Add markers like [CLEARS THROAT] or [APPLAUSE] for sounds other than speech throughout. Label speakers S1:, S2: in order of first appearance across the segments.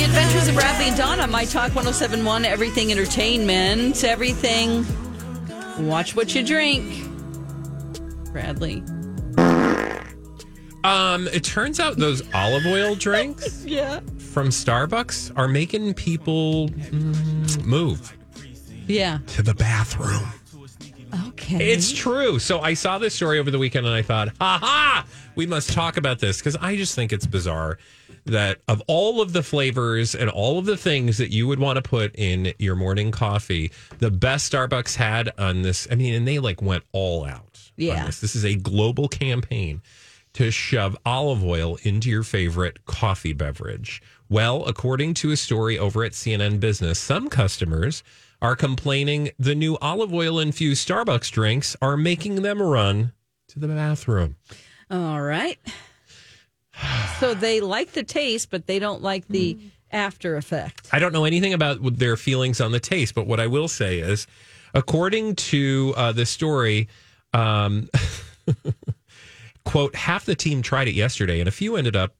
S1: The Adventures of Bradley and Dawn on My Talk 1071, Everything Entertainment, everything. Watch what you drink. Bradley.
S2: Um, it turns out those olive oil drinks [LAUGHS]
S1: Yeah.
S2: from Starbucks are making people mm, move
S1: Yeah.
S2: to the bathroom.
S1: Okay.
S2: It's true. So I saw this story over the weekend and I thought, ha ha, we must talk about this because I just think it's bizarre that of all of the flavors and all of the things that you would want to put in your morning coffee, the best Starbucks had on this, I mean, and they like went all out.
S1: Yeah.
S2: This. this is a global campaign to shove olive oil into your favorite coffee beverage. Well, according to a story over at CNN Business, some customers are complaining the new olive oil infused Starbucks drinks are making them run to the bathroom.
S1: All right. So they like the taste, but they don't like the after effect.
S2: I don't know anything about their feelings on the taste, but what I will say is, according to uh, the story, um, [LAUGHS] quote, half the team tried it yesterday, and a few ended up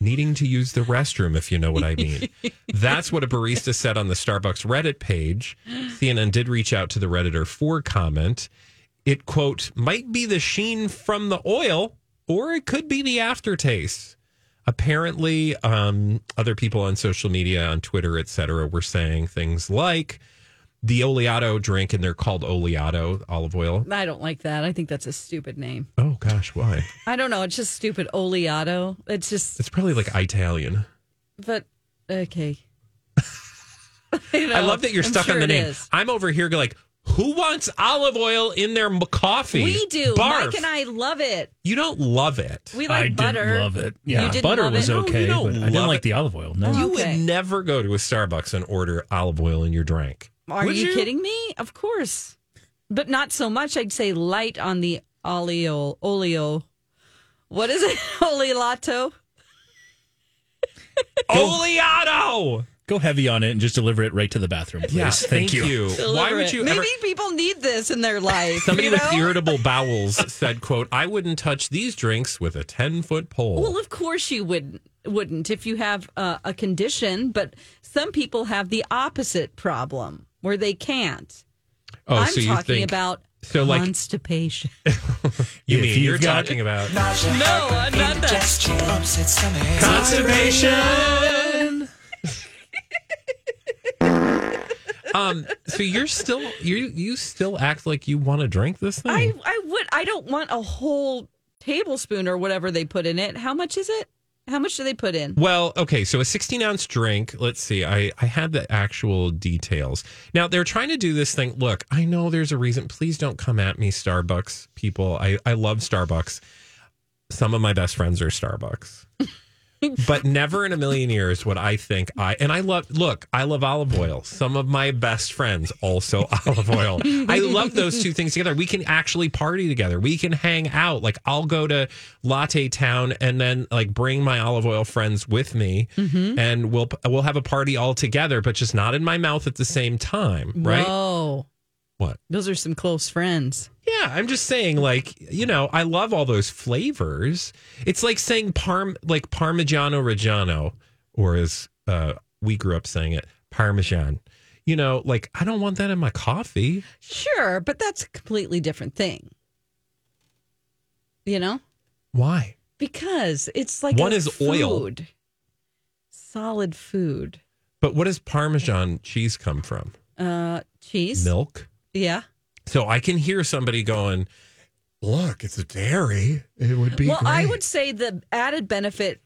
S2: needing to use the restroom, if you know what I mean. [LAUGHS] That's what a barista said on the Starbucks Reddit page. CNN did reach out to the Redditor for comment. It, quote, might be the sheen from the oil, or it could be the aftertaste. Apparently, um, other people on social media, on Twitter, etc., were saying things like the oleato drink, and they're called oleato olive oil.
S1: I don't like that. I think that's a stupid name.
S2: Oh gosh, why?
S1: I don't know. It's just stupid. Oleato. It's just,
S2: It's probably like Italian.
S1: but okay. [LAUGHS]
S2: I love that you're
S1: I'm
S2: stuck
S1: sure
S2: on the name. I'm over here like, who wants olive oil in their coffee?
S1: We do.
S2: Barf.
S1: Mike and I love it.
S2: You don't love it.
S1: We
S3: I
S1: like
S3: didn't
S1: butter.
S3: love it. Yeah,
S1: You didn't
S3: butter
S1: love
S3: was
S1: it?
S2: No, you
S3: okay,
S2: don't
S3: but I didn't
S2: love
S3: like the olive oil. No.
S2: You
S1: Okay.
S2: would never go to a Starbucks and order olive oil in your drink.
S1: Are
S2: Would
S1: you, kidding me? Of course. But not so much. I'd say light on the oleo. Oleo. What is it? [LAUGHS] Oleato?
S2: Oleato.
S3: Go heavy on it and just deliver it right to the bathroom, please.
S2: Yeah,
S3: thank, you.
S2: Why would
S1: it.
S2: you
S1: Maybe
S2: ever?
S1: people need this in their life.
S2: Somebody
S1: you
S2: with irritable bowels said, "quote I wouldn't touch these drinks with a ten foot pole."
S1: Well, of course you wouldn't. Wouldn't if you have uh, a condition, but some people have the opposite problem where they can't.
S2: oh,
S1: I'm
S2: so you
S1: talking
S2: think?
S1: about
S2: so, like-
S1: constipation. [LAUGHS] [LAUGHS]
S2: you mean
S3: you've
S2: you're
S3: got-
S2: talking about
S1: no, I'm not that.
S2: constipation? Um. So you're still you you still act like you want to drink this thing.
S1: I, I would. I don't want a whole tablespoon or whatever they put in it. How much is it? How much do they put in?
S2: Well, okay, so a 16 ounce drink. Let's see. I, I had the actual details. Now, they're trying to do this thing. Look, I know there's a reason. Please don't come at me, Starbucks people. I, I love Starbucks. Some of my best friends are Starbucks. [LAUGHS] but never in a million years would I think I, and I love, look, I love olive oil. Some of my best friends also [LAUGHS] olive oil. I love those two things together. We can actually party together. We can hang out. Like I'll go to Latte Town and then like bring my olive oil friends with me mm-hmm. and we'll, we'll have a party all together, but just not in my mouth at the same time. Right.
S1: Whoa,
S2: What?
S1: those are some close friends.
S2: Yeah, I'm just saying, like, you know, I love all those flavors. It's like saying parm, like Parmigiano Reggiano, or as uh, we grew up saying it, Parmesan. You know, like, I don't want that in my coffee.
S1: Sure, but that's a completely different thing. You know,
S2: Why?
S1: because it's like
S2: One is oil.
S1: solid food.
S2: But what does Parmesan cheese come from?
S1: Uh, cheese.
S2: Milk.
S1: Yeah.
S2: So I can hear somebody going, "Look, it's a dairy. It would be."
S1: Well, I would say the added benefit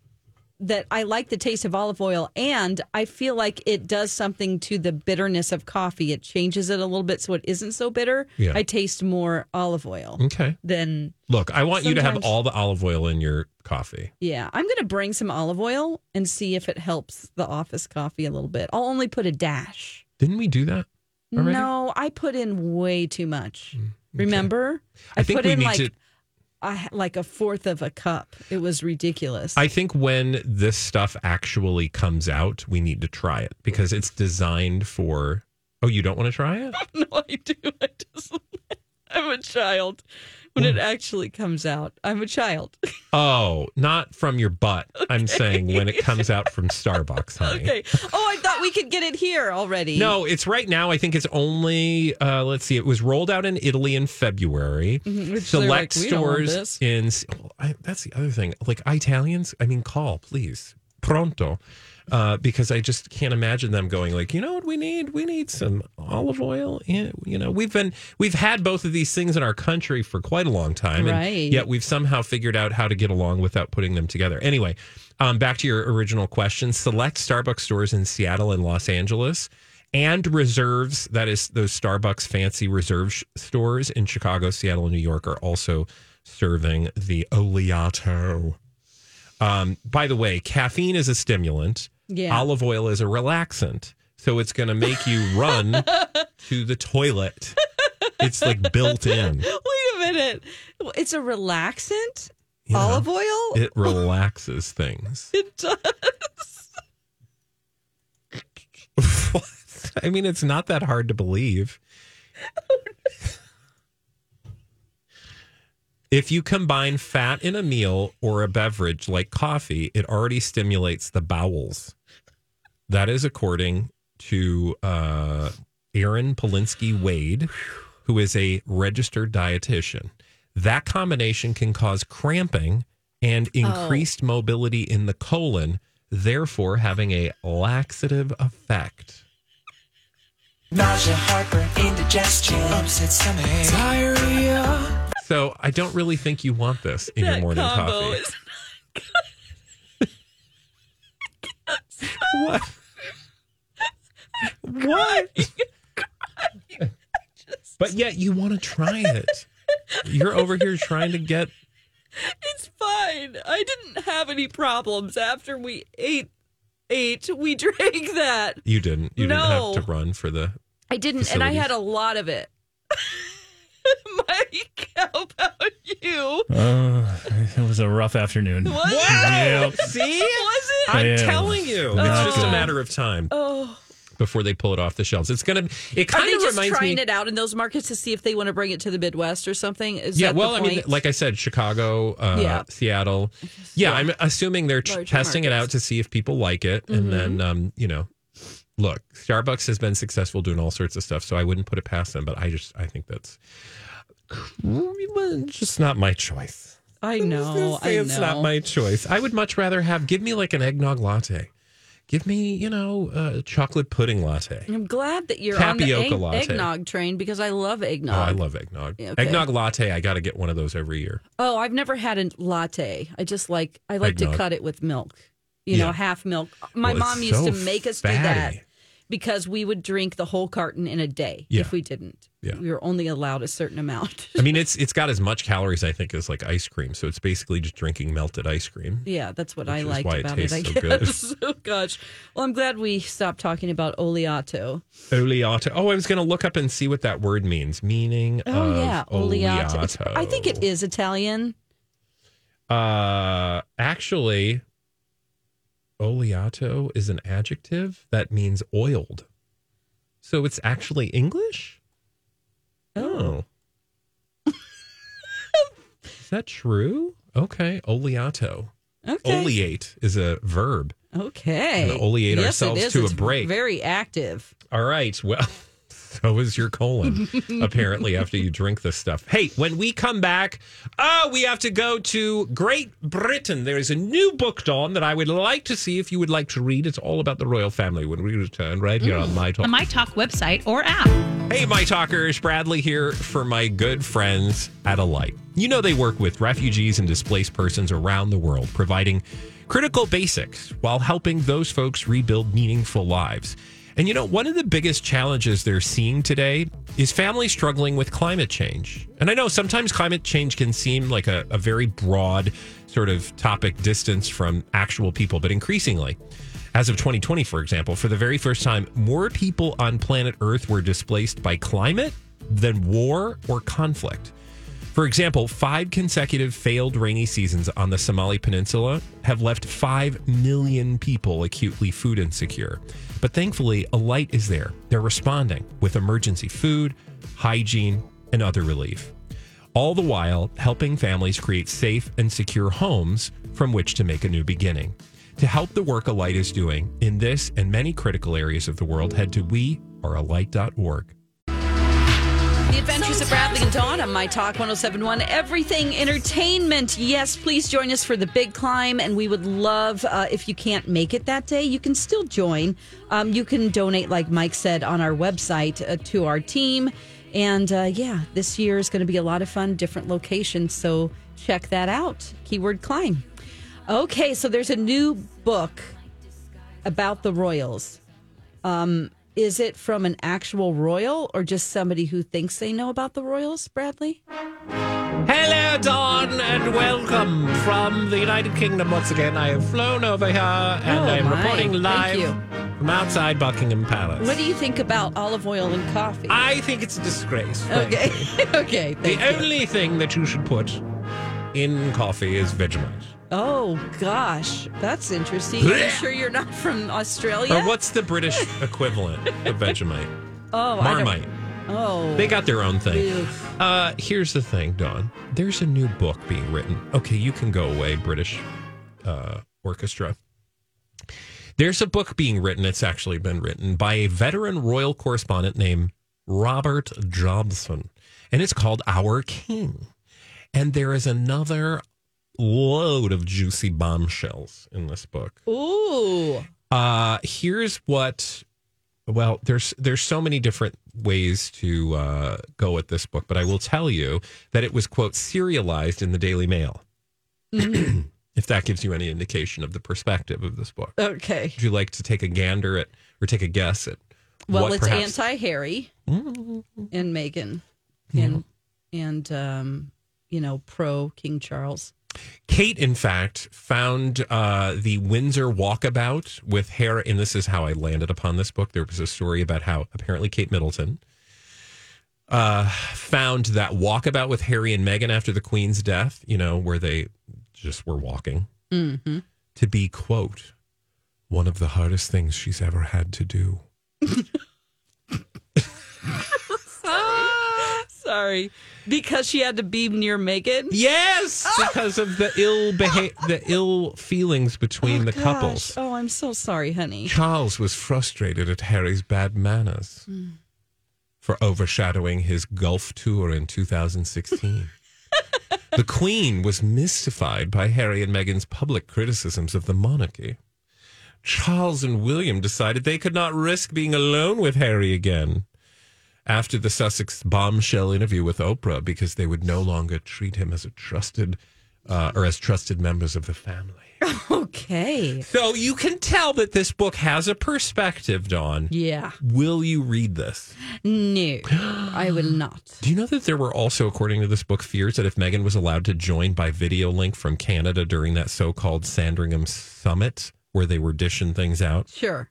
S1: that I like the taste of olive oil, and I feel like it does something to the bitterness of coffee. It changes it a little bit so it isn't so bitter.
S2: Yeah.
S1: I taste more olive oil
S2: Okay.
S1: Then
S2: Look, I want you to have all the olive oil in your coffee.
S1: yeah. I'm going to bring some olive oil and see if it helps the office coffee a little bit. I'll only put a dash.
S2: Didn't we do that? Already?
S1: No, I put in way too much. Mm, Remember?
S2: I think
S1: put in like
S2: to.
S1: I, like a fourth of a cup. It was ridiculous.
S2: I think when this stuff actually comes out, we need to try it because it's designed for. Oh, you don't want to try it? [LAUGHS]
S1: no, I do. I just, [LAUGHS] I'm a child. When it actually comes out, I'm a child. [LAUGHS]
S2: Oh, not from your butt. I'm saying when it comes out from Starbucks, honey.
S1: okay. Oh, I we could get it here already.
S2: No, it's right now. I think it's only. Uh, let's see. It was rolled out in Italy in February.
S1: Mm-hmm,
S2: Select
S1: like, "We don't want
S2: stores in. oh, I, that's the other thing. Like Italians, I mean, call please, pronto, uh, because I just can't imagine them going like, you know what we need? We need some olive oil. You know, we've been we've had both of these things in our country for quite a long time, and
S1: Right.
S2: yet we've somehow figured out how to get along without putting them together. Anyway, um, back to your original question. Select Starbucks stores in Seattle and Los Angeles and reserves, that is those Starbucks fancy reserve sh- stores in Chicago, Seattle, and New York are also serving the Oleato. Um, by the way, caffeine is a stimulant.
S1: Yeah.
S2: Olive oil is a relaxant. So it's going to make you run [LAUGHS] to the toilet. It's like built in. [LAUGHS]
S1: Wait a minute. It's a relaxant.
S2: Yeah.
S1: Olive oil.
S2: It relaxes things. [LAUGHS]
S1: It does. [LAUGHS]
S2: What? I mean, it's not that hard to believe. if you combine fat in a meal or a beverage like coffee, it already stimulates the bowels. That is according to uh, Erin Palinski-Wade, who is a registered dietitian. That combination can cause cramping and increased mobility in the colon, therefore having a laxative effect.
S4: Nausea, heartburn, indigestion, upset stomach, diarrhea.
S2: So I don't really think you want this in your morning
S1: combo
S2: coffee.
S1: is
S2: What? [LAUGHS] what? [LAUGHS] but yet you want to try it. You're over here trying to get. [LAUGHS]
S1: It's fine. I didn't have any problems after we ate ate. We [LAUGHS] drank that.
S2: You didn't. You
S1: No.
S2: didn't have to run for the.
S1: I didn't, and I had a lot of it. [LAUGHS] Mike, how about you?
S3: Oh, it was a rough afternoon.
S1: Was it?
S3: Yep.
S2: See?
S1: Was it?
S2: I'm
S3: Yeah.
S2: telling you,
S3: Not
S2: it's just a matter of time
S1: Oh,
S2: before they pull it off the shelves. It's gonna. It kind of
S1: just
S2: reminds
S1: trying
S2: me.
S1: it out in those markets to see if they want to bring it to the Midwest or something? Is
S2: yeah, well, I mean, like I said, Chicago, uh,
S1: Yeah.
S2: Seattle. Yeah, I'm assuming they're
S1: Larger
S2: testing it out to see if people like it, and then, um, you know, look, Starbucks has been successful doing all sorts of stuff, so I wouldn't put it past them. But I just, I think that's just not my choice.
S1: I know, I know.
S2: it's not my choice. I would much rather have give me like an eggnog latte. Give me, you know, a chocolate pudding latte.
S1: I'm glad that you're on the egg,
S2: latte.
S1: eggnog train because I love eggnog.
S2: Oh, I love eggnog.
S1: Okay.
S2: Eggnog latte. I got to get one of those every year.
S1: Oh, I've never had a latte. I just like I like
S2: Eggnog.
S1: to cut it with milk. You
S2: Yeah.
S1: know, half milk. My
S2: Well,
S1: mom used
S2: so
S1: to make us do that
S2: fatty.
S1: Because we would drink the whole carton in a day
S2: Yeah.
S1: if we didn't.
S2: Yeah.
S1: We were only allowed a certain amount.
S2: I mean, it's it's got as much calories, I think, as like ice cream. So it's basically just drinking melted ice cream.
S1: yeah, that's what I
S2: is
S1: liked
S2: why it
S1: about it,
S2: tastes
S1: I
S2: so good.
S1: guess. [LAUGHS] oh gosh. Well, I'm glad we stopped talking about oleato.
S2: Oleato. Oh, I was going to look up and see what that word means. Meaning
S1: Oh yeah, oleato.
S2: Oleato.
S1: I think it is Italian.
S2: Uh, actually, oleato is an adjective that means oiled. So it's actually English. Oh, [LAUGHS] is that true? Okay, oleato.
S1: Okay.
S2: Oleate is a verb.
S1: Okay.
S2: And oleate
S1: yes,
S2: ourselves
S1: it is.
S2: to a break.
S1: Very active.
S2: All right. Well, [LAUGHS] so is your colon, apparently, after you drink this stuff. Hey, when we come back, oh, we have to go to Great Britain. There is a new book, Dawn, that I would like to see if you would like to read. It's all about the royal family when we return right here on mm. My Talk.
S5: the My Talk website or app.
S2: Hey, my talkers, Bradley here for my good friends at Alight. You know, they work with refugees and displaced persons around the world, providing critical basics while helping those folks rebuild meaningful lives. And you know, one of the biggest challenges they're seeing today is families struggling with climate change. And I know sometimes climate change can seem like a, a very broad sort of topic distance from actual people, but increasingly, as of 2020, for example, for the very first time, more people on planet Earth were displaced by climate than war or conflict. For example, five consecutive failed rainy seasons on the Somali Peninsula have left 5 million people acutely food insecure. But thankfully, Alight is there. They're responding with emergency food, hygiene, and other relief. All the while helping families create safe and secure homes from which to make a new beginning. To help the work Alight is doing in this and many critical areas of the world, head to wearealight.org.
S1: The Adventures of Bradley and Dawn on My Talk 1071, Everything Entertainment. Yes, please join us for the big climb. And we would love, uh, if you can't make it that day, you can still join. Um, you can donate, like Mike said, on our website uh, to our team. And uh, yeah, this year is going to be a lot of fun, different locations. So check that out. Keyword climb. Okay, so there's a new book about the Royals. Um, is it from an actual royal or just somebody who thinks they know about the Royals, Bradley?
S2: Hello, Dawn, and welcome from the United Kingdom once again. I have flown over here and
S1: Oh,
S2: I am
S1: my.
S2: reporting live from outside Buckingham Palace.
S1: What do you think about olive oil and coffee?
S2: I think it's a disgrace.
S1: okay, [LAUGHS] okay.
S2: The
S1: you.
S2: only thing that you should put in coffee is Vegemite.
S1: Oh gosh, that's interesting. Are you sure you're not from Australia?
S2: Or what's the British equivalent of Vegemite? [LAUGHS]
S1: oh,
S2: Marmite.
S1: Oh,
S2: They got their own thing. Uh, here's the thing, Dawn. There's a new book being written. Okay, you can go away, British uh, orchestra. There's a book being written. It's actually been written by a veteran royal correspondent named Robert Jobson, and it's called Our King. And there is another load of juicy bombshells in this book.
S1: Ooh.
S2: Uh, here's what. Well, there's there's so many different ways to uh, go with this book, but I will tell you that it was quote serialized in the Daily Mail. [CLEARS THROAT] if that gives you any indication of the perspective of this book,
S1: Okay.
S2: would you like to take a gander at or take a guess at?
S1: Well,
S2: what
S1: it's
S2: perhaps-
S1: anti-Harry and Meghan, and and um, you know, pro King Charles.
S2: Kate, in fact, found uh, the Windsor walkabout with Harry, and this is how I landed upon this book. There was a story about how apparently Kate Middleton uh, found that walkabout with Harry and Meghan after the Queen's death, you know, where they just were walking, to be, quote, one of the hardest things she's ever had to do. [LAUGHS]
S1: Sorry, because she had to be near Meghan.
S2: Yes, ah! because of the ill beha- [LAUGHS] the ill feelings between oh, the
S1: Gosh.
S2: couples.
S1: Oh, I'm so sorry, honey.
S2: Charles was frustrated at Harry's bad manners hmm. for overshadowing his golf tour in 2016. [LAUGHS] the Queen was mystified by Harry and Meghan's public criticisms of the monarchy. Charles and William decided they could not risk being alone with Harry again after the Sussex bombshell interview with Oprah because they would no longer treat him as a trusted uh, or as trusted members of the family. [LAUGHS]
S1: Okay.
S2: So you can tell that this book has a perspective, Dawn.
S1: Yeah.
S2: Will you read this?
S1: No, I will [GASPS] not.
S2: Do you know that there were also, according to this book, fears that if Meghan was allowed to join by video link from Canada during that so called Sandringham summit where they were dishing things out,
S1: Sure.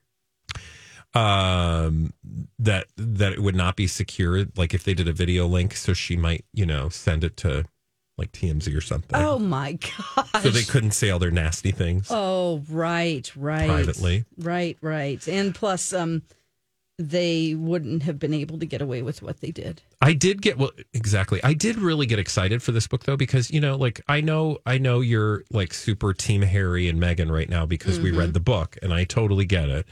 S2: Um, that that it would not be secure, like if they did a video link, so she might, you know, send it to like TMZ or something.
S1: Oh my gosh.
S2: So they couldn't say all their nasty things.
S1: Oh, right, right.
S2: Privately.
S1: Right, right. And plus, um, they wouldn't have been able to get away with what they did.
S2: I did get well exactly. I did really get excited for this book though because you know like I know I know you're like super team Harry and Meghan right now because we read the book and I totally get it.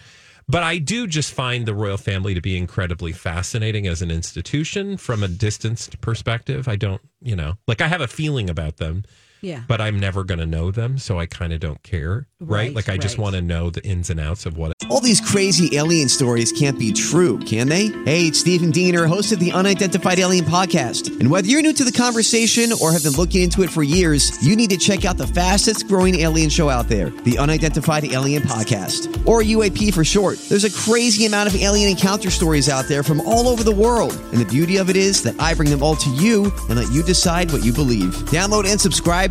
S2: But I do just find the royal family to be incredibly fascinating as an institution from a distanced perspective. I don't, you know, like I have a feeling about them,
S1: Yeah.
S2: but I'm never going to know them, so I kind of don't care, right?
S1: Right,
S2: like I just want to know the ins and outs of what.
S5: All these crazy alien stories can't be true, can they? Hey, it's Stephen Diener, host of the Unidentified Alien Podcast. And whether you're new to the conversation or have been looking into it for years, you need to check out the fastest growing alien show out there, the Unidentified Alien Podcast, or UAP for short. There's a crazy amount of alien encounter stories out there from all over the world. And the beauty of it is that I bring them all to you and let you decide what you believe. Download and subscribe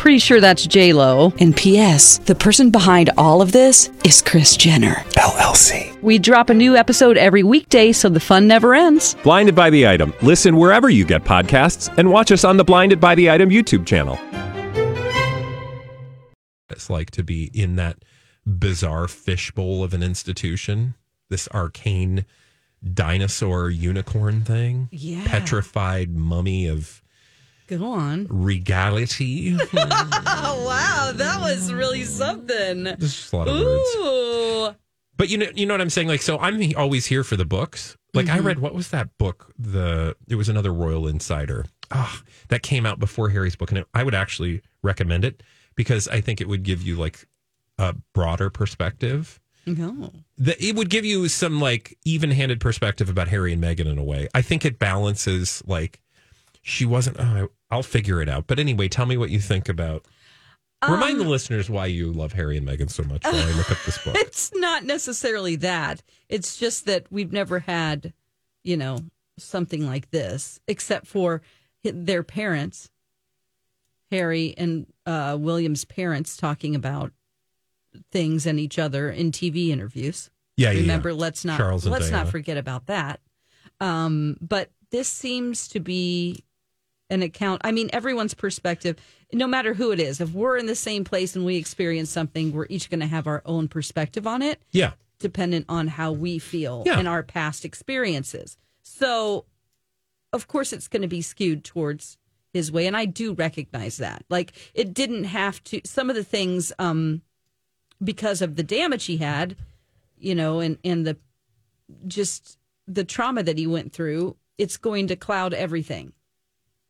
S6: Pretty sure that's J Lo.
S7: And P.S. The person behind all of this is Kris Jenner.
S8: LLC.
S6: We drop a new episode every weekday, so the fun never ends.
S8: Blinded by the item. Listen wherever you get podcasts, and watch us on the Blinded by the Item YouTube channel.
S2: it's like to be in that bizarre fishbowl of an institution, this arcane dinosaur unicorn thing,
S1: Yeah.
S2: petrified mummy of
S1: Go on.
S2: regality.
S1: Oh [LAUGHS] wow, that was really something.
S2: There's just a lot of words.
S1: Ooh.
S2: But you know, you know what I'm saying. Like, so I'm always here for the books. Like, I read what was that book? The it was another Royal Insider. Ah, that came out before Harry's book, and it, I would actually recommend it because I think it would give you like a broader perspective.
S1: No.
S2: The, it would give you some like even-handed perspective about Harry and Meghan in a way. I think it balances like she wasn't. Oh, I, I'll figure it out. But anyway, tell me what you think about. Remind the listeners why you love Harry and Meghan so much while I look up this [LAUGHS] book.
S1: It's not necessarily that. It's just that we've never had, you know, something like this, except for their parents, Harry and uh, William's parents, talking about things and each other in TV interviews.
S2: Yeah, yeah.
S1: Remember,
S2: yeah.
S1: let's not
S2: Charles
S1: let's not forget about that. Um, but this seems to be an account. I mean, everyone's perspective, no matter who it is. If we're in the same place and we experience something, we're each going to have our own perspective on it,
S2: Yeah.
S1: dependent on how we feel
S2: Yeah.
S1: and our past experiences. So, of course, it's going to be skewed towards his way, and I do recognize that. Like, it didn't have to. Some of the things, um, because of the damage he had, you know, and and the just the trauma that he went through, it's going to cloud everything,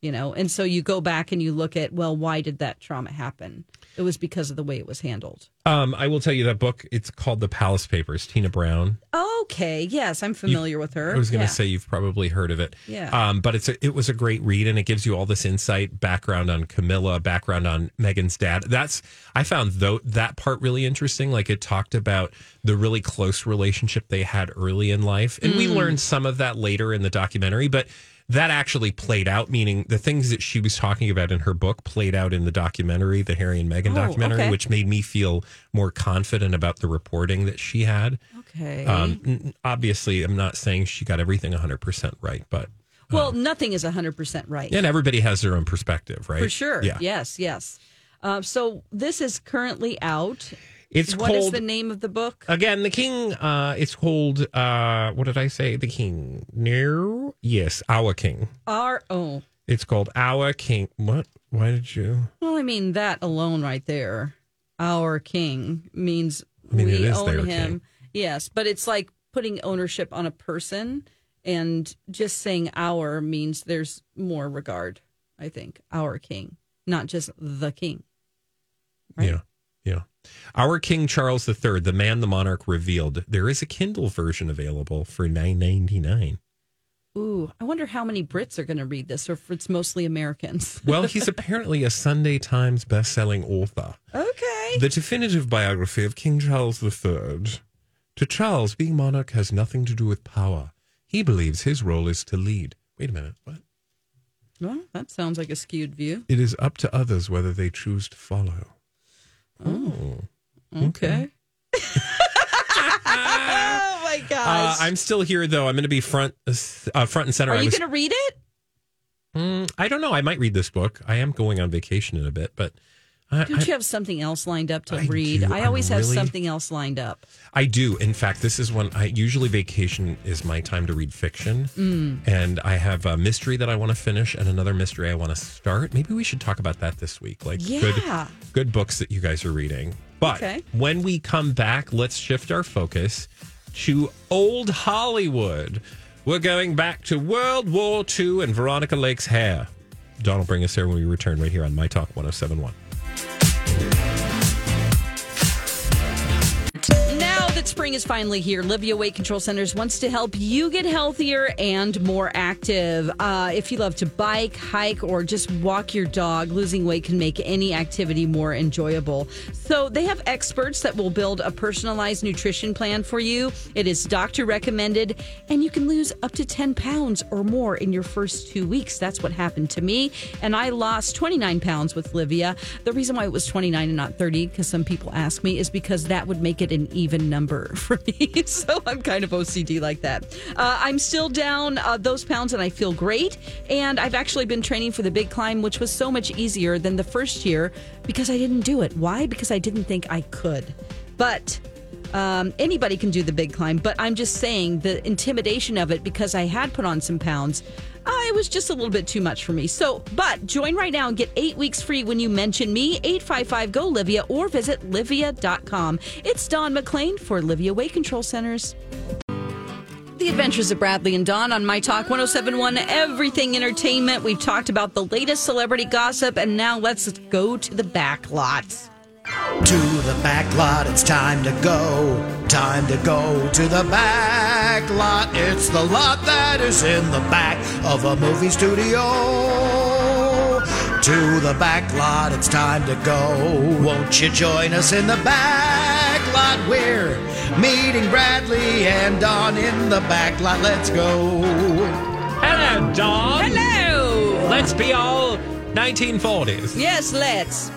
S1: you know. And so you go back and you look at, well, why did that trauma happen? It was because of the way it was handled.
S2: Um, I will tell you that book. It's called The Palace Papers. Tina Brown.
S1: Okay, yes, I'm familiar with her.
S2: I was going to
S1: Yeah.
S2: say you've probably heard of it.
S1: Yeah.
S2: Um, but it's a, it was a great read, and it gives you all this insight, background on Camilla, background on Meghan's dad. That's I found though that part really interesting. Like it talked about the really close relationship they had early in life, and
S1: Mm.
S2: we learned some of that later in the documentary, but. That actually played out, meaning the things that she was talking about in her book played out in the documentary, the Harry and Meghan
S1: Oh,
S2: documentary,
S1: okay.
S2: which made me feel more confident about the reporting that she had.
S1: Okay.
S2: Um, obviously, I'm not saying she got everything 100% right, but
S1: well, nothing is 100% right.
S2: and everybody has their own perspective, right?
S1: For sure.
S2: Yeah.
S1: Yes, yes. Uh, so this is currently out.
S2: It's
S1: What is
S2: called
S1: the name of the book?
S2: again the king. Uh, it's called uh, what did I say? The king. No, yes, our king.
S1: R O.
S2: It's called our king. What? Why did you?
S1: Well, I mean that alone right there, our king means
S2: I mean,
S1: we
S2: is
S1: own him.
S2: king.
S1: Yes, but it's like putting ownership on a person, and just saying our means there's more regard. I think our king, not just the king. Right.
S2: Yeah, yeah. Our King Charles III, the man the monarch revealed. There is a Kindle version available for nine ninety nine.
S1: Ooh, I wonder how many Brits are going to read this, or if it's mostly Americans. [LAUGHS]
S2: Well, he's apparently a Sunday Times best-selling author.
S1: okay.
S2: The definitive biography of King Charles III. To Charles, being monarch has nothing to do with power. He believes his role is to lead. Wait a minute. What?
S1: Well, that sounds like a skewed view.
S2: It is up to others whether they choose to follow.
S1: Oh, Okay. oh my [LAUGHS]
S2: Uh,
S1: gosh.
S2: I'm still here, though. I'm going to be front, uh, front and center.
S1: Are
S2: I
S1: you
S2: was-
S1: going to read it?
S2: Mm, I don't know. I might read this book. I am going on vacation in a bit, but I,
S1: Don't you have something else lined up to
S2: I
S1: read?
S2: do.
S1: I always
S2: I'm
S1: have something else lined up.
S2: I do. In fact, this is when I usually vacation is my time to read fiction.
S1: Mm.
S2: And I have a mystery that I want to finish and another mystery I want to start. Maybe we should talk about that this week. Like good good books that you guys are reading. But
S1: Okay.
S2: when we come back, let's shift our focus to old Hollywood. We're going back to World War II and Veronica Lake's hair. Dawn will bring us there when we return right here on My Talk 1071.
S1: Now that spring is finally here, Livea Weight Control Centers wants to help you get healthier and more active. Uh, if you love to bike, hike, or just walk your dog, losing weight can make any activity more enjoyable. So they have experts that will build a personalized nutrition plan for you. It is doctor recommended, and you can lose up to 10 pounds or more in your first two weeks. That's what happened to me. And I lost 29 pounds with Livea. The reason why it was 29 and not 30, because some people ask me, is because that would make it an even number [LAUGHS] for me. so I'm kind of OCD like that. Uh, I'm still down uh, those pounds and I feel great. And I've actually been training for the big climb, which was so much easier than the first year because I didn't do it. Why? Because I didn't think I could. But um, anybody can do the big climb, but I'm just saying the intimidation of it because I had put on some pounds. Uh, it was just a little bit too much for me. So, but join right now and get eight weeks free when you mention me, 855 GO Livea, or visit livea.com. It's Dawn McClain for Livea Weight Control Centers. The Adventures of Bradley and Dawn on My Talk 1071, Everything Entertainment. We've talked about the latest celebrity gossip, and now let's go to the back lots.
S4: To the back lot, it's time to go. Time to go to the back lot. It's the lot that is in the back of a movie studio. To the back lot, it's time to go. Won't you join us in the back lot? We're meeting Bradley and Dawn in the back lot. Let's go.
S2: Hello, Dawn.
S1: Hello!
S2: Let's be all 1940s.
S1: Yes, let's.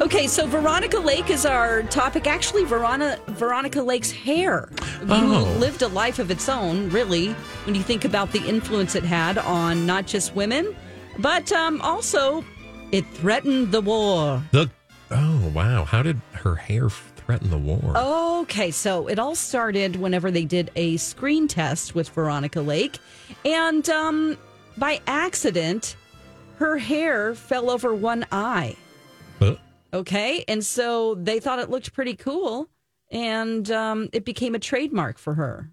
S1: Okay, so Veronica Lake is our topic. Actually, Veronica Veronica Lake's hair,
S2: Oh.
S1: lived a life of its own. Really, when you think about the influence it had on not just women, but um, also it threatened the war.
S2: The oh wow, how did her hair threaten the war?
S1: Okay, so it all started whenever they did a screen test with Veronica Lake, and um, by accident, her hair fell over one eye. Okay. And so they thought it looked pretty cool. And um, it became a trademark for her.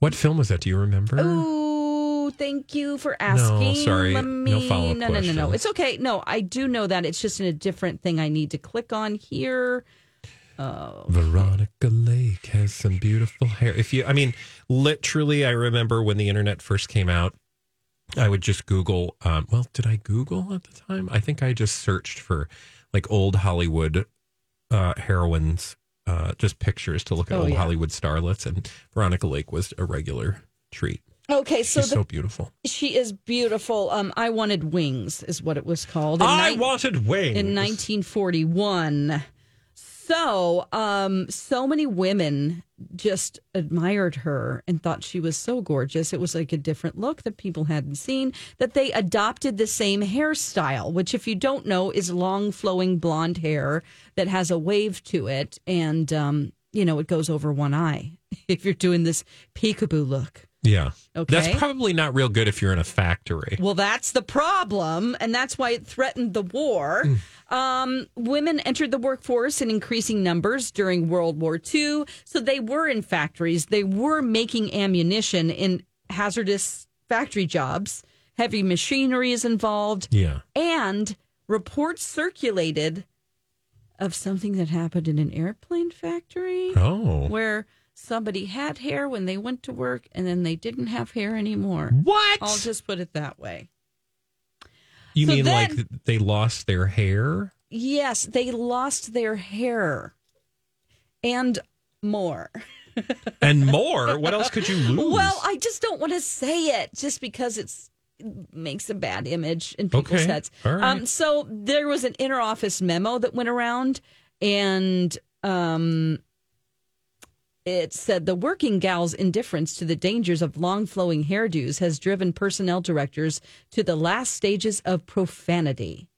S2: what film was that? Do you remember?
S1: Oh, thank you for asking.
S2: sorry.
S1: Let
S2: No follow-up
S1: No, no, no, no. It's okay. No, I do know that. It's just in a different thing I need to click on here. Oh.
S2: Veronica Lake has some beautiful hair. If you, I mean, literally, I remember when the internet first came out, I would just Google. Um, well, did I Google at the time? I think I just searched for like old Hollywood uh, heroines, uh, just pictures to look at
S1: Oh,
S2: old
S1: yeah.
S2: Hollywood starlets, and Veronica Lake was a regular treat.
S1: Okay, so
S2: She's
S1: the,
S2: so beautiful.
S1: she is beautiful. Um, I wanted wings, is what it was called.
S2: I
S1: nine-
S2: wanted wings
S1: in 1941. So, um, so many women just admired her and thought she was so gorgeous. It was like a different look that people hadn't seen. That they adopted the same hairstyle, which, if you don't know, is long flowing blonde hair that has a wave to it, and um, you know it goes over one eye. [LAUGHS] If you're doing this peekaboo look.
S2: Yeah.
S1: Okay.
S2: That's probably not real good if you're in a factory.
S1: Well, that's the problem, and that's why it threatened the war. Um, women entered the workforce in increasing numbers during World War II, so they were in factories. They were making ammunition in hazardous factory jobs. Heavy machinery is involved,
S2: Yeah.
S1: and reports circulated of something that happened in an airplane factory
S2: Oh.
S1: where somebody had hair when they went to work and then they didn't have hair anymore.
S2: What?
S1: I'll just put it that way.
S2: You
S1: So
S2: mean
S1: then-
S2: like they lost their hair?
S1: Yes, they lost their hair and more. [LAUGHS]
S2: And more? what else could you lose?
S1: Well, I just don't want to say it just because it's it makes a bad image in people's
S2: Okay.
S1: heads.
S2: Right.
S1: Um, so there was an inner office memo that went around, and um, it said the working gal's indifference to the dangers of long flowing hairdos has driven personnel directors to the last stages of profanity.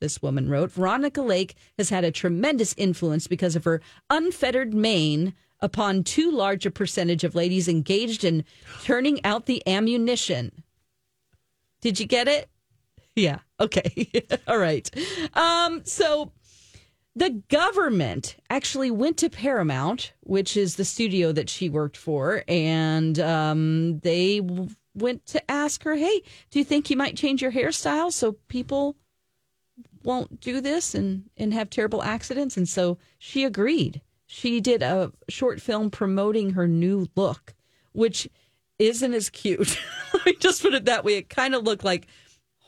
S1: This woman wrote Veronica Lake has had a tremendous influence because of her unfettered mane upon too large a percentage of ladies engaged in turning out the ammunition. Did you get it? [LAUGHS] Yeah. Okay. [LAUGHS] All right. Um, so the government actually went to Paramount, which is the studio that she worked for, and um, they went to ask her, "Hey, do you think you might change your hairstyle so people won't do this and and have terrible accidents?" And so she agreed. She did a short film promoting her new look, which isn't as cute. [LAUGHS] Let just put it that way. It kind of looked like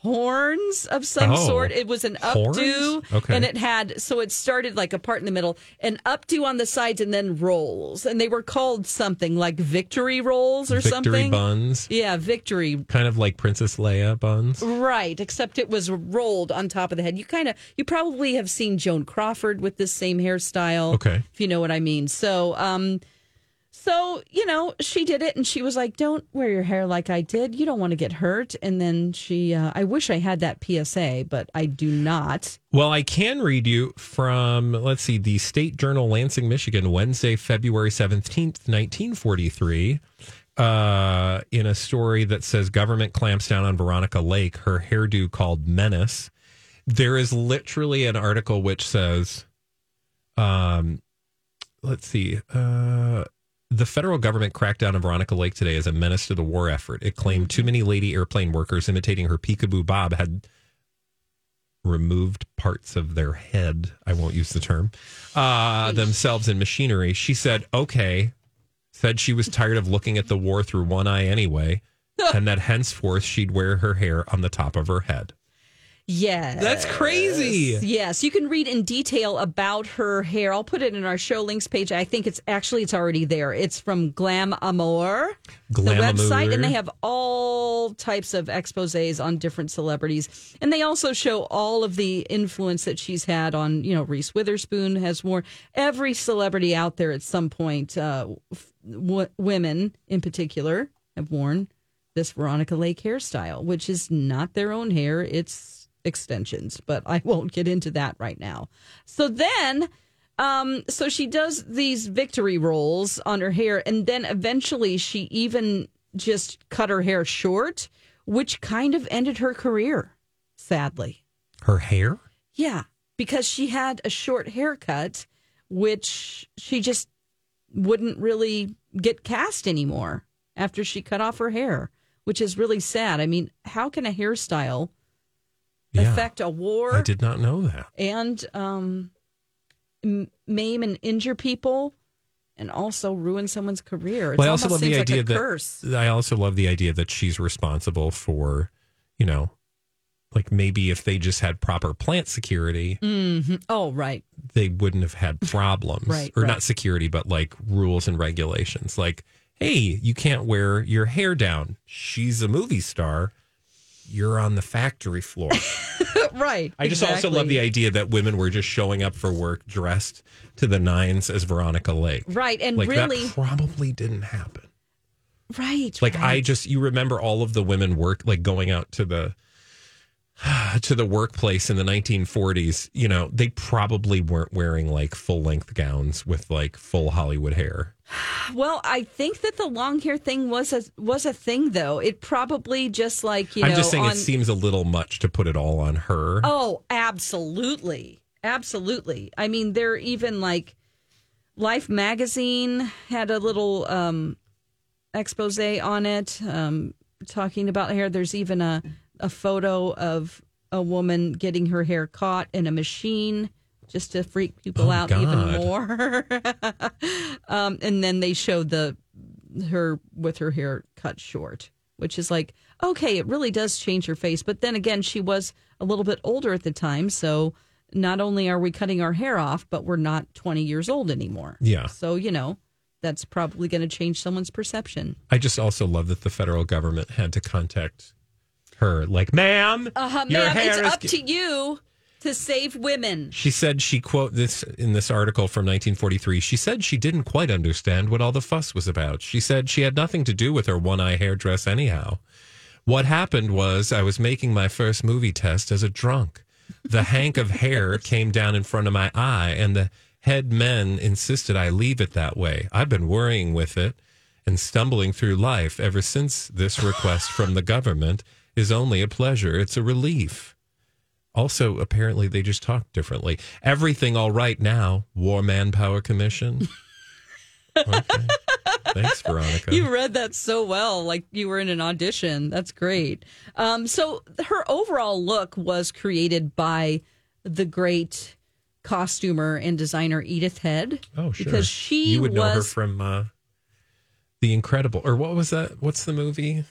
S1: horns of some
S2: Oh,
S1: sort. It was an updo,
S2: Okay.
S1: and it had so it started like a part in the middle, an updo on the sides, and then rolls, and they were called something like victory rolls or
S2: Victory
S1: something.
S2: buns,
S1: Yeah, victory.
S2: kind of like Princess Leia buns.
S1: Right, except it was rolled on top of the head. You kind of, you probably have seen Joan Crawford with this same hairstyle.
S2: Okay.
S1: If you know what I mean. So, um, so, you know, she did it and she was like, don't wear your hair like I did. You don't want to get hurt. And then she, uh, I wish I had that PSA, but I do not.
S2: Well, I can read you from, let's see, the State Journal, Lansing, Michigan, Wednesday, February 17th, 1943, uh, in a story that says government clamps down on Veronica Lake, her hairdo called Menace. There is literally an article which says, um, let's see, uh, the federal government cracked down on Veronica Lake today as a menace to the war effort. It claimed too many lady airplane workers imitating her peekaboo bob had removed parts of their head. I won't use the term uh, themselves in machinery. She said, okay, said she was tired of looking at the war through one eye anyway, and that henceforth she'd wear her hair on the top of her head.
S1: Yes.
S2: That's crazy.
S1: Yes, you can read in detail about her hair. I'll put it in our show links page. I think it's actually it's already there. It's from Glam Amour,
S2: Glam
S1: the website,
S2: Amour.
S1: and they have all types of exposés on different celebrities, and they also show all of the influence that she's had on. You know, Reese Witherspoon has worn every celebrity out there at some point. Uh, f- w- women in particular have worn this Veronica Lake hairstyle, which is not their own hair. It's extensions, but I won't get into that right now. So then, um, so she does these victory rolls on her hair, and then eventually she even just cut her hair short, which kind of ended her career, sadly.
S2: Her hair?
S1: Yeah, because she had a short haircut, which she just wouldn't really get cast anymore after she cut off her hair, which is really sad. I mean, how can a hairstyle
S2: Yeah.
S1: affect a war
S2: I did not know that.
S1: and um, maim and injure people and also ruin someone's career? It
S2: Well, I also love the
S1: seems
S2: idea
S1: like
S2: that
S1: curse.
S2: I also love the idea that she's responsible for, you know, like maybe if they just had proper plant security,
S1: Oh, right.
S2: they wouldn't have had problems. [LAUGHS]
S1: Right,
S2: or
S1: right.
S2: not security, but like rules and regulations. Like, hey, you can't wear your hair down. She's a movie star. You're on the factory floor. [LAUGHS]
S1: right.
S2: I just also love the idea that women were just showing up for work dressed to the nines as Veronica Lake.
S1: Right. And
S2: Like
S1: really,
S2: that probably didn't happen.
S1: right.
S2: Like I just you remember all of the women work like going out to the [SIGHS] to the workplace in the 1940s, you know, they probably weren't wearing like full length gowns with like full Hollywood hair.
S1: Well, I think that the long hair thing was a was a thing though. It probably just like you know,
S2: I'm
S1: know.
S2: just saying
S1: on,
S2: it seems a little much to put it all on her.
S1: Oh, absolutely, absolutely. I mean, they're even like Life magazine had a little um, expose on it, um, talking about hair. There's even a a photo of a woman getting her hair caught in a machine just to freak people
S2: Oh,
S1: out even more. [LAUGHS] um, and then they showed the her with her hair cut short, which is like, okay, it really does change her face. But then again, she was a little bit older at the time, so not only are we cutting our hair off, but we're not 20 years old anymore.
S2: Yeah.
S1: So, you know, that's probably going to change someone's perception.
S2: I just also love that the federal government had to contact her like, "Ma'am,
S1: Uh-huh,
S2: your
S1: ma'am,
S2: hair
S1: it's
S2: is
S1: up to you to save women.
S2: She said she quote this in this article from 1943. She said she didn't quite understand what all the fuss was about. She said she had nothing to do with her one-eye hairdress anyhow. What happened was I was making my first movie test as a drunk. the hank of hair [LAUGHS] came down in front of my eye, and the head men insisted I leave it that way. I've been worrying with it and stumbling through life ever since this request from the government is only a pleasure. It's a relief. Also, apparently, they just talk differently. Everything all right now, War Manpower Commission. [LAUGHS] Okay. Thanks, Veronica.
S1: You read that so well, like you were in an audition. That's great. Um, so her overall look was created by the great costumer and designer Edith Head.
S2: oh, sure.
S1: Because she
S2: you would know her from uh, The Incredible, or what was that? What's the movie?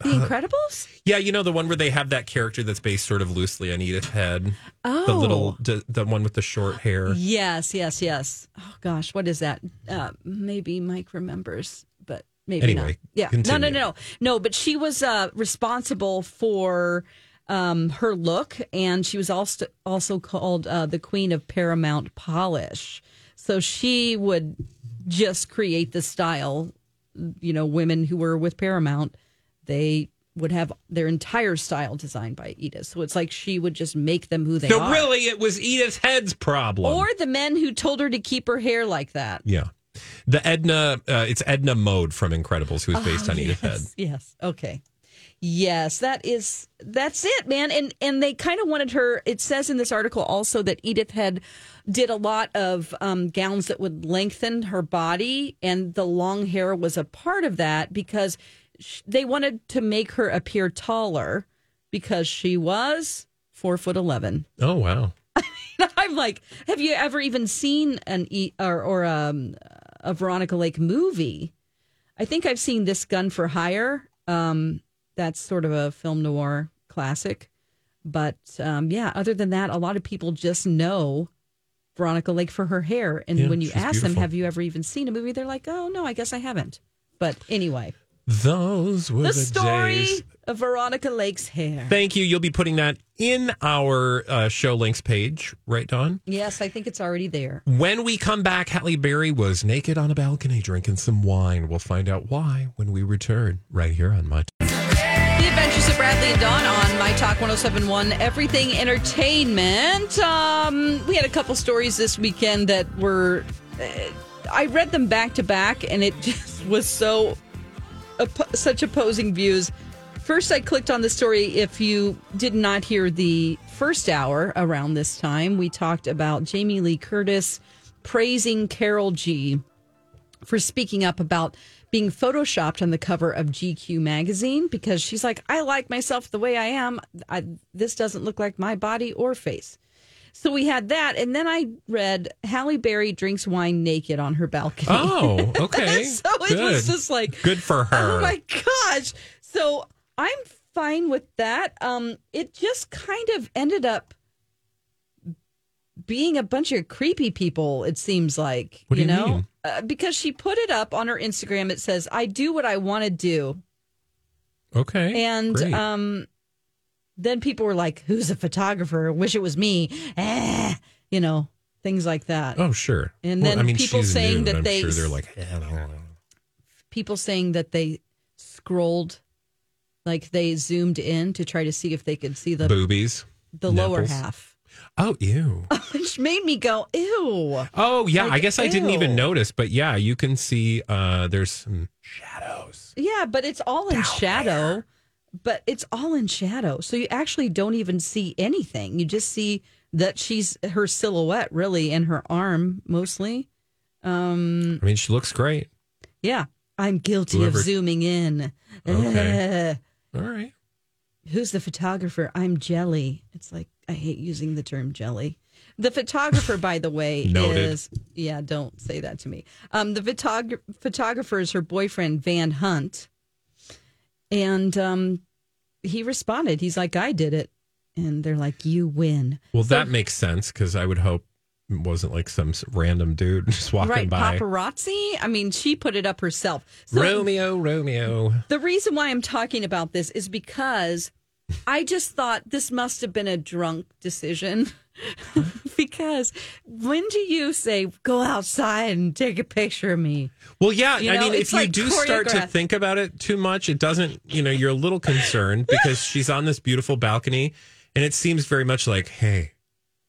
S1: The Incredibles.
S2: Yeah, you know the one where they have that character that's based sort of loosely on Edith Head.
S1: Oh,
S2: The little, the, the one with the short hair.
S1: Yes, yes, yes. Oh gosh, what is that? Uh, maybe Mike remembers, but maybe
S2: Anyway,
S1: not. Yeah, no,
S2: continue.
S1: no, no, no, no. But she was uh, responsible for um, her look, and she was also also called uh, the Queen of Paramount Polish. So she would just create the style. You know, women who were with Paramount, they would have their entire style designed by Edith. So it's like she would just make them who they
S2: So
S1: are.
S2: So really, it was Edith Head's problem.
S1: Or the men who told her to keep her hair like that.
S2: yeah, the Edna. Uh, it's Edna Mode from Incredibles, who is was based on Edith Head.
S1: Oh, Yes. Yes. Okay. Yes, that is that's it, man. And and they kind of wanted her. It says in this article also that Edith had did a lot of um, gowns that would lengthen her body, and the long hair was a part of that because they wanted to make her appear taller because she was four foot eleven.
S2: Oh wow. [LAUGHS]
S1: I'm like, have you ever even seen an e or or um, a Veronica Lake movie? I think I've seen this Gun for Hire. Um, that's sort of a film noir classic, but um, yeah. Other than that, a lot of people just know Veronica Lake for her hair, and
S2: Yeah,
S1: when you ask them, "Have you ever even seen a movie?" They're like, "Oh no, I guess I haven't." But anyway,
S2: Those were
S1: the
S2: the,
S1: story
S2: days.
S1: of Veronica Lake's hair.
S2: Thank you. You'll be putting that in our uh, show links page, right, Dawn?
S1: Yes, I think it's already there.
S2: When we come back, Halle Berry was naked on a balcony drinking some wine. We'll find out why when we return right here on My.
S1: The Adventures of Bradley and Dawn on My Talk 1071, Everything Entertainment. Um, we had a couple stories this weekend that were. Uh, I read them back to back, and it [LAUGHS] just was so. Op- such opposing views. First, I clicked on the story. If you did not hear the first hour around this time, we talked about Jamie Lee Curtis praising Karol G for speaking up about being photoshopped on the cover of GQ magazine because she's like, I like myself the way I am. I, this doesn't look like my body or face. So we had that, and then I read Halle Berry drinks wine naked on her balcony.
S2: Oh, [LAUGHS] okay. [LAUGHS]
S1: so it
S2: Good.
S1: was just like,
S2: Good for her.
S1: oh my gosh! So I'm fine with that. Um, it just kind of ended up being a bunch of creepy people. It seems like
S2: What do you
S1: know
S2: mean?
S1: Uh, because she put it up on her Instagram. It says, "I do what I want to do,"
S2: Okay.
S1: and
S2: great.
S1: um, then people were like, "Who's a photographer? Wish it was me." Eh, you know, things like that.
S2: oh, sure.
S1: and
S2: Well,
S1: then
S2: I mean,
S1: people saying
S2: nude.
S1: that they-
S2: sure they're like, "Eh, I don't know."
S1: People saying that they scrolled, like they zoomed in to try to see if they could see the
S2: boobies.
S1: the lower half,
S2: Oh, ew. [LAUGHS]
S1: which made me go, "Ew."
S2: Oh, yeah. I guess I didn't even notice, but yeah, you can see uh there's some shadows.
S1: Yeah, but it's all in shadow. But it's all in shadow. So you actually don't even see anything. You just see that she's her silhouette really and her arm mostly. Um
S2: I mean, she looks great.
S1: yeah. I'm guilty
S2: Whoever-
S1: of zooming in.
S2: Okay. [LAUGHS] All right.
S1: Who's the photographer? I'm Jelly. It's like I hate using the term jelly. The photographer, by the way, [LAUGHS] is yeah. Don't say that to me. Um, the photog- photographer is her boyfriend Van Hunt, and um, he responded. He's like, "I did it," and they're like, "You win."
S2: Well,
S1: So-
S2: that makes sense because I would hope it wasn't like some random dude [LAUGHS] just walking
S1: right?
S2: by.
S1: Paparazzi. I mean, she put it up herself. So
S2: Romeo, Romeo.
S1: The reason why I'm talking about this is because I just thought this must have been a drunk decision. [LAUGHS] [LAUGHS] because when do you say, go outside and take a picture of me?
S2: Well, yeah.
S1: You
S2: I mean, if
S1: it's
S2: you do start to think about it too much, it doesn't, you know, you're a little concerned [LAUGHS] because she's on this beautiful balcony And it seems very much like, hey,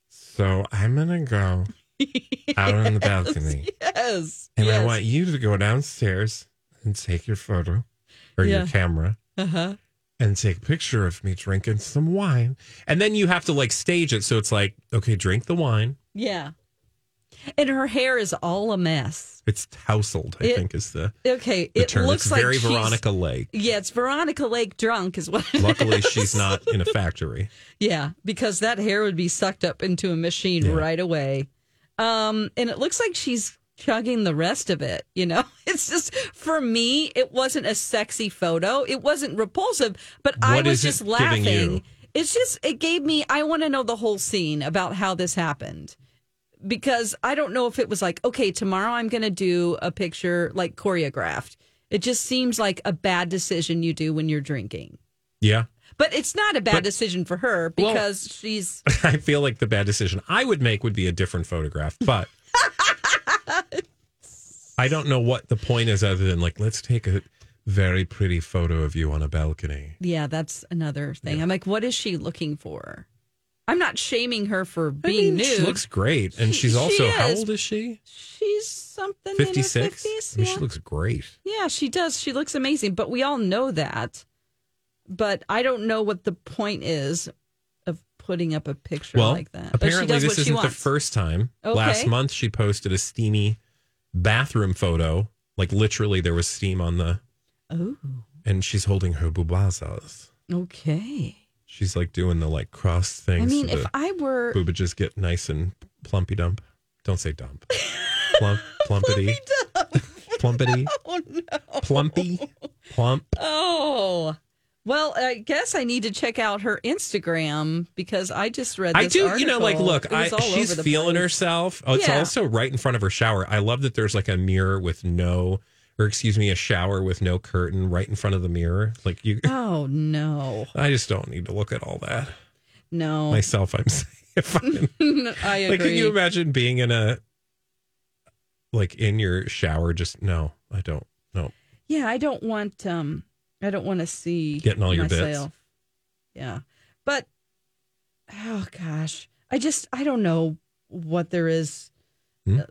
S2: so I'm gonna go [LAUGHS] out on the balcony,
S1: Yes.
S2: and I want you to go downstairs and take your photo or
S1: Yeah.
S2: your camera.
S1: Uh-huh.
S2: And take a picture of me drinking some wine. And then you have to like stage it. So it's like, okay, drink the wine.
S1: Yeah. And her hair is all a mess.
S2: It's tousled, I
S1: It-
S2: think is the,
S1: Okay.
S2: the
S1: it
S2: term.
S1: looks
S2: It's
S1: like
S2: very Veronica Lake.
S1: Yeah, it's Veronica Lake drunk is what
S2: Luckily,
S1: is.
S2: she's not in a [LAUGHS] factory.
S1: Yeah, because that hair would be sucked up into a machine
S2: Yeah.
S1: right away. Um, and it looks like she's chugging the rest of it, you know? [LAUGHS] It's just for me, it wasn't a sexy photo. It wasn't repulsive, but I was just laughing. It's just it gave me I want to know the whole scene about how this happened. Because I don't know if it was like, okay, tomorrow I'm going to do a picture like choreographed. It just seems like a bad decision you do when you're drinking.
S2: Yeah.
S1: But it's not a bad
S2: But-
S1: decision for her
S2: Well-
S1: because she's [LAUGHS]
S2: I feel like the bad decision I would make would be a different photograph, but I don't know what the point is other than like, let's take a very pretty photo of you on a balcony.
S1: Yeah, that's another thing. I'm like, what is she looking for? I'm not shaming her for being
S2: I mean,
S1: nude.
S2: She looks great. And
S1: She-
S2: she's
S1: she
S2: also, how
S1: is.
S2: old is she?
S1: She's something
S2: 56?
S1: in her 50s.
S2: I mean,
S1: yeah.
S2: she looks great.
S1: yeah, she does. She looks amazing, but we all know that. But I don't know what the point is of putting up a picture
S2: Well,
S1: like that. She
S2: apparently this
S1: what she
S2: isn't the first time.
S1: Okay.
S2: Last month she posted a steamy bathroom photo. Like literally there was steam on the
S1: Oh,
S2: and she's holding her boobazas.
S1: okay.
S2: She's like doing the like cross things.
S1: I mean,
S2: so
S1: if I were
S2: boobages get nice and plumpy dump. Don't say dump. Plump [LAUGHS] plumpity. Plumpity. [LAUGHS]
S1: oh no,
S2: Plumpy. Plump.
S1: oh. Well, I guess I need to check out her Instagram because I just read.
S2: I do, you know, like, look, I, she's feeling
S1: place.
S2: herself. Oh, it's
S1: Yeah.
S2: also right in front of her shower. I love that there's like a mirror with no, or excuse me, a shower with no curtain right in front of the mirror. Like you, [LAUGHS]
S1: Oh no,
S2: I just don't need to look at all that
S1: no.
S2: myself. I'm [LAUGHS] saying, [LAUGHS]
S1: I agree.
S2: like, can you imagine being in a, like in your shower? Just no, I don't. No,
S1: Yeah, I don't want um I don't want to see
S2: Getting all your bits.
S1: Yeah. But oh gosh, I just I don't know what there is
S2: Hmm?
S1: uh,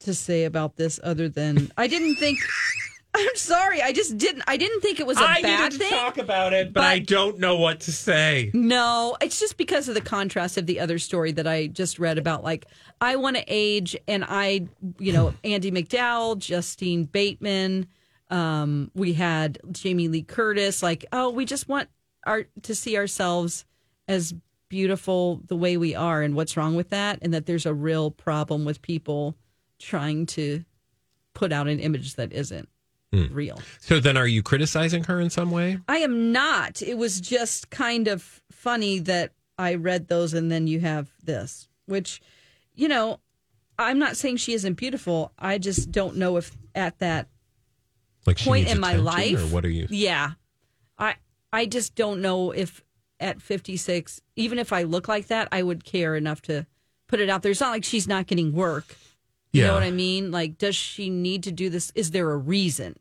S1: to say about this other than I didn't think [LAUGHS] I'm sorry, I just didn't I didn't think it was a
S2: I
S1: bad thing.
S2: talk about it, but,
S1: but-
S2: I don't know what to say.
S1: No, it's just because of the contrast of the other story that I just read about. Like, I want to age, and I, you know, Andie MacDowell, Justine Bateman, um, we had Jamie Lee Curtis. Like, oh, we just want our to see ourselves as beautiful the way we are, and what's wrong with that, and that there's a real problem with people trying to put out an image that isn't real.
S2: So then, are you criticizing her in some way?
S1: I am not. It was just kind of funny that I read those and then you have this, which, you know, I'm not saying she isn't beautiful. I just don't know if at that
S2: Like she
S1: point in my life,
S2: or what are you?
S1: Yeah. I I just don't know if at 56, even if I look like that, I would care enough to put it out there. It's not like she's not getting work. You
S2: Yeah.
S1: know what I mean? Like, does she need to do this? Is there a reason?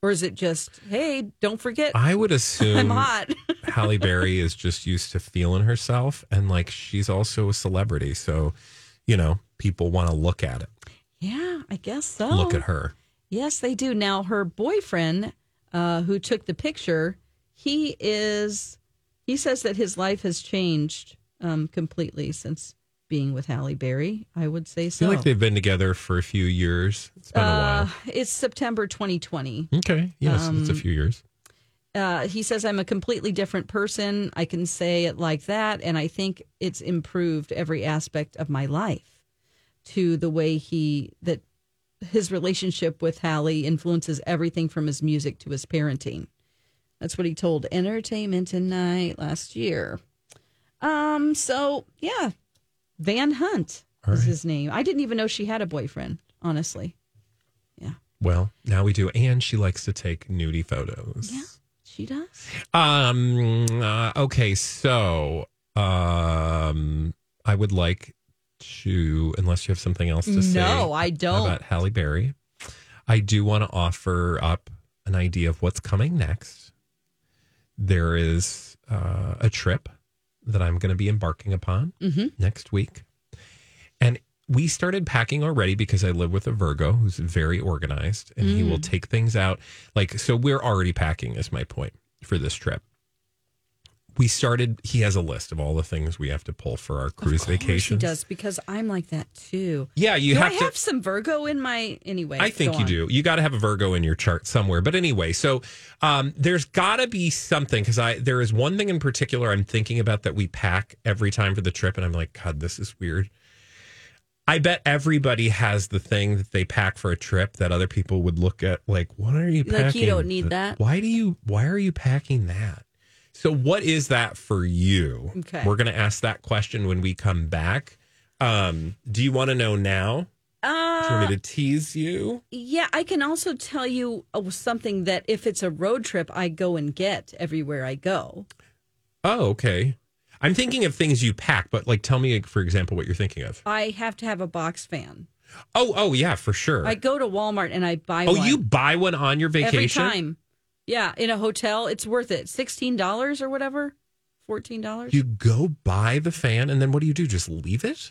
S1: Or is it just, hey, don't forget,
S2: Hmm. I would assume
S1: I'm hot? [LAUGHS]
S2: Halle Berry is just used to feeling herself, and like she's also a celebrity, so you know people want to look at it,
S1: yeah, I guess so.
S2: look at her.
S1: Yes, they do. Now, her boyfriend, uh, who took the picture, he is, he says that his life has changed um, completely since being with Halle Berry. I would say
S2: I
S1: so.
S2: feel like they've been together for a few years. It's been
S1: uh,
S2: a while.
S1: it's September 2020.
S2: Okay, yes, it's a
S1: um,
S2: few years.
S1: Uh, he says, I'm a completely different person. I can say it like that. And I think it's improved every aspect of my life to the way he, that his relationship with Halle influences everything from his music to his parenting. That's what he told Entertainment Tonight last year. Um, so yeah, Van Hunt
S2: All
S1: is
S2: right.
S1: his name. I didn't even know she had a boyfriend, honestly. Yeah.
S2: Well, now we do, and she likes to take nudie photos.
S1: Yeah, she does.
S2: Um. uh, okay. So, um, I would like to, unless you have something else to say.
S1: No, I don't.
S2: About Halle Berry, I do want to offer up an idea of what's coming next. There is uh, a trip that I'm going to be embarking upon next week. And we started packing already because I live with a Virgo who's very organized and he will take things out. Like, so we're already packing, is my point for this trip. We started, he has a list of all the things we have to pull for our cruise vacation.
S1: He does because I'm like that too.
S2: Yeah, you
S1: do
S2: have
S1: I
S2: to.
S1: have some Virgo in my anyway?
S2: I think you
S1: on.
S2: do. You got to have a Virgo in your chart somewhere. But anyway, so um, there's got to be something because I there is one thing in particular I'm thinking about that we pack every time for the trip, and I'm like, God, this is weird. I bet everybody has the thing that they pack for a trip that other people would look at like, what are you
S1: Like, you don't need that?
S2: Why do you? Why are you packing that? So what is that for you?
S1: Okay.
S2: We're going to ask that question when we come back. Um, do you want to know now? Do you
S1: Uh,
S2: want me to tease you?
S1: yeah, I can also tell you uh, something that if it's a road trip, I go and get everywhere I go.
S2: Oh, okay. I'm thinking of things you pack, but like, tell me, for example, what you're thinking of.
S1: I have to have a box fan.
S2: Oh, oh, yeah, for sure.
S1: I go to Walmart and I buy
S2: oh,
S1: one.
S2: you buy one on your vacation?
S1: every time. Yeah, in a hotel, it's worth it. Sixteen dollars or whatever, fourteen dollars.
S2: You go buy the fan, and then what do you do? Just leave it?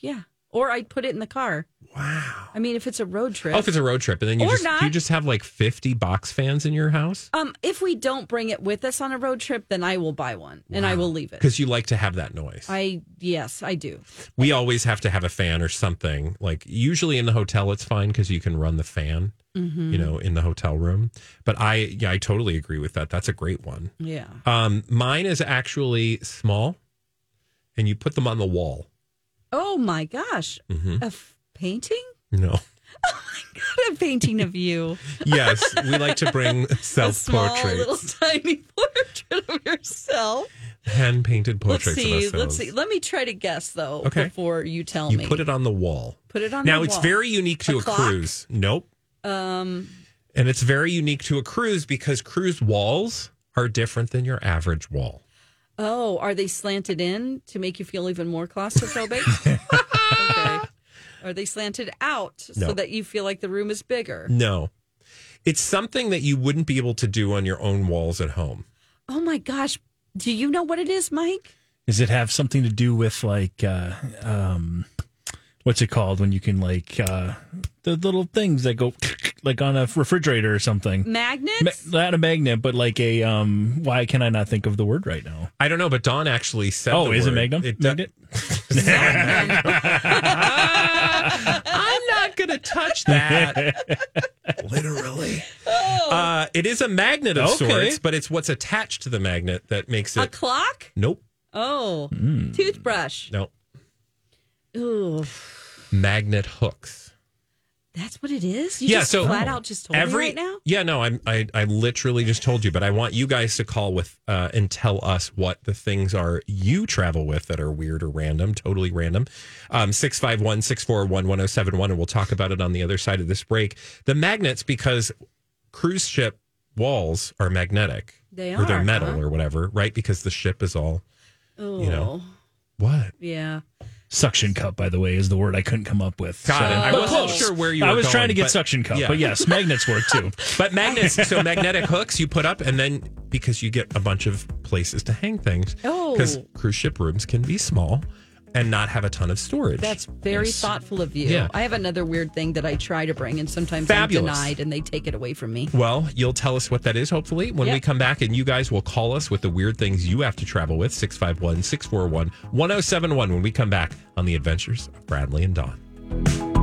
S1: Yeah, or I'd put it in the car.
S2: Wow.
S1: I mean, if it's a road trip.
S2: Oh, if it's a road trip, and then you
S1: Or
S2: just
S1: not.
S2: you just have like 50 box fans in your house
S1: um, if we don't bring it with us on a road trip, then I will buy one and I will leave it.
S2: because you like to have that noise.
S1: I yes, I do.
S2: we always have to have a fan or something. Like usually in the hotel, it's fine because you can run the fan,
S1: Mm-hmm.
S2: you know, in the hotel room. But I, yeah, I totally agree with that. That's a great one.
S1: Yeah.
S2: Um, mine is actually small, and you put them on the wall.
S1: Oh my gosh,
S2: Mm-hmm.
S1: a f- painting?
S2: No. [LAUGHS]
S1: Got a painting of you. [LAUGHS]
S2: Yes, we like to bring [LAUGHS]
S1: a
S2: self
S1: small little tiny portrait of yourself.
S2: hand painted portraits.
S1: Let's
S2: see.
S1: Let's see. Let me try to guess though
S2: Okay.
S1: before you tell
S2: You
S1: me.
S2: put it on the wall.
S1: Put it on
S2: now it's
S1: wall.
S2: very unique to
S1: A
S2: a, cruise. Nope.
S1: um
S2: And it's very unique to a cruise because cruise walls are different than your average wall.
S1: Oh, are they slanted in to make you feel even more claustrophobic? [LAUGHS] okay. Are they slanted out so that you feel like the room is bigger?
S2: No. It's something that you wouldn't be able to do on your own walls at home.
S1: Oh my gosh. Do you know what it is, Mike?
S3: Does it have something to do with like uh um what's it called when you can like uh the little things that go like on a refrigerator or something?
S1: Magnets?
S3: Ma- not a magnet, but like a um why can I not think of the word right now?
S2: I don't know, but Dawn actually said.
S3: Oh,
S2: the
S3: is it
S2: word.
S3: magnum?
S2: It-
S3: magnet? [LAUGHS]
S2: I'm not going to touch that. [LAUGHS] Literally. Uh, it is a magnet of
S3: Okay.
S2: sorts, but it's what's attached to the magnet that makes it A
S1: clock?
S2: nope.
S1: Oh.
S2: Hmm.
S1: Toothbrush.
S2: Nope.
S1: Ooh.
S2: Magnet hooks.
S1: That's what it is? You
S2: yeah,
S1: just
S2: so
S1: flat out just told
S2: every
S1: me right now?
S2: yeah no I'm, I I literally just told you, but I want you guys to call with uh, and tell us what the things are you travel with that are weird or random, totally random. Um, six five one six four one one zero seven one, and we'll talk about it on the other side of this break. The magnets because cruise ship walls are magnetic.
S1: They
S2: or they're
S1: are,
S2: metal
S1: huh?
S2: or whatever, right? Because the ship is all
S1: Oh.
S2: you know. what.
S1: Yeah.
S3: Suction cup, by the way, is the word I couldn't come up with.
S2: Got it. I
S3: But
S2: wasn't
S3: close.
S2: sure where you were.
S3: I
S2: were
S3: was trying to get
S2: but-
S3: suction cup,
S2: yeah.
S3: but yes, magnets work too. [LAUGHS]
S2: But magnets, so magnetic hooks you put up, and then because you get a bunch of places to hang things.
S1: Oh.
S2: Because cruise ship rooms can be small and not have a ton of storage.
S1: That's very
S2: Yes.
S1: thoughtful of you.
S2: Yeah.
S1: I have another weird thing that I try to bring, and sometimes
S2: Fabulous.
S1: I'm denied and they take it away from me.
S2: Well, you'll tell us what that is, hopefully, when we come back, and you guys will call us with the weird things you have to travel with 651 641 1071 when we come back on the adventures of Bradley and Dawn.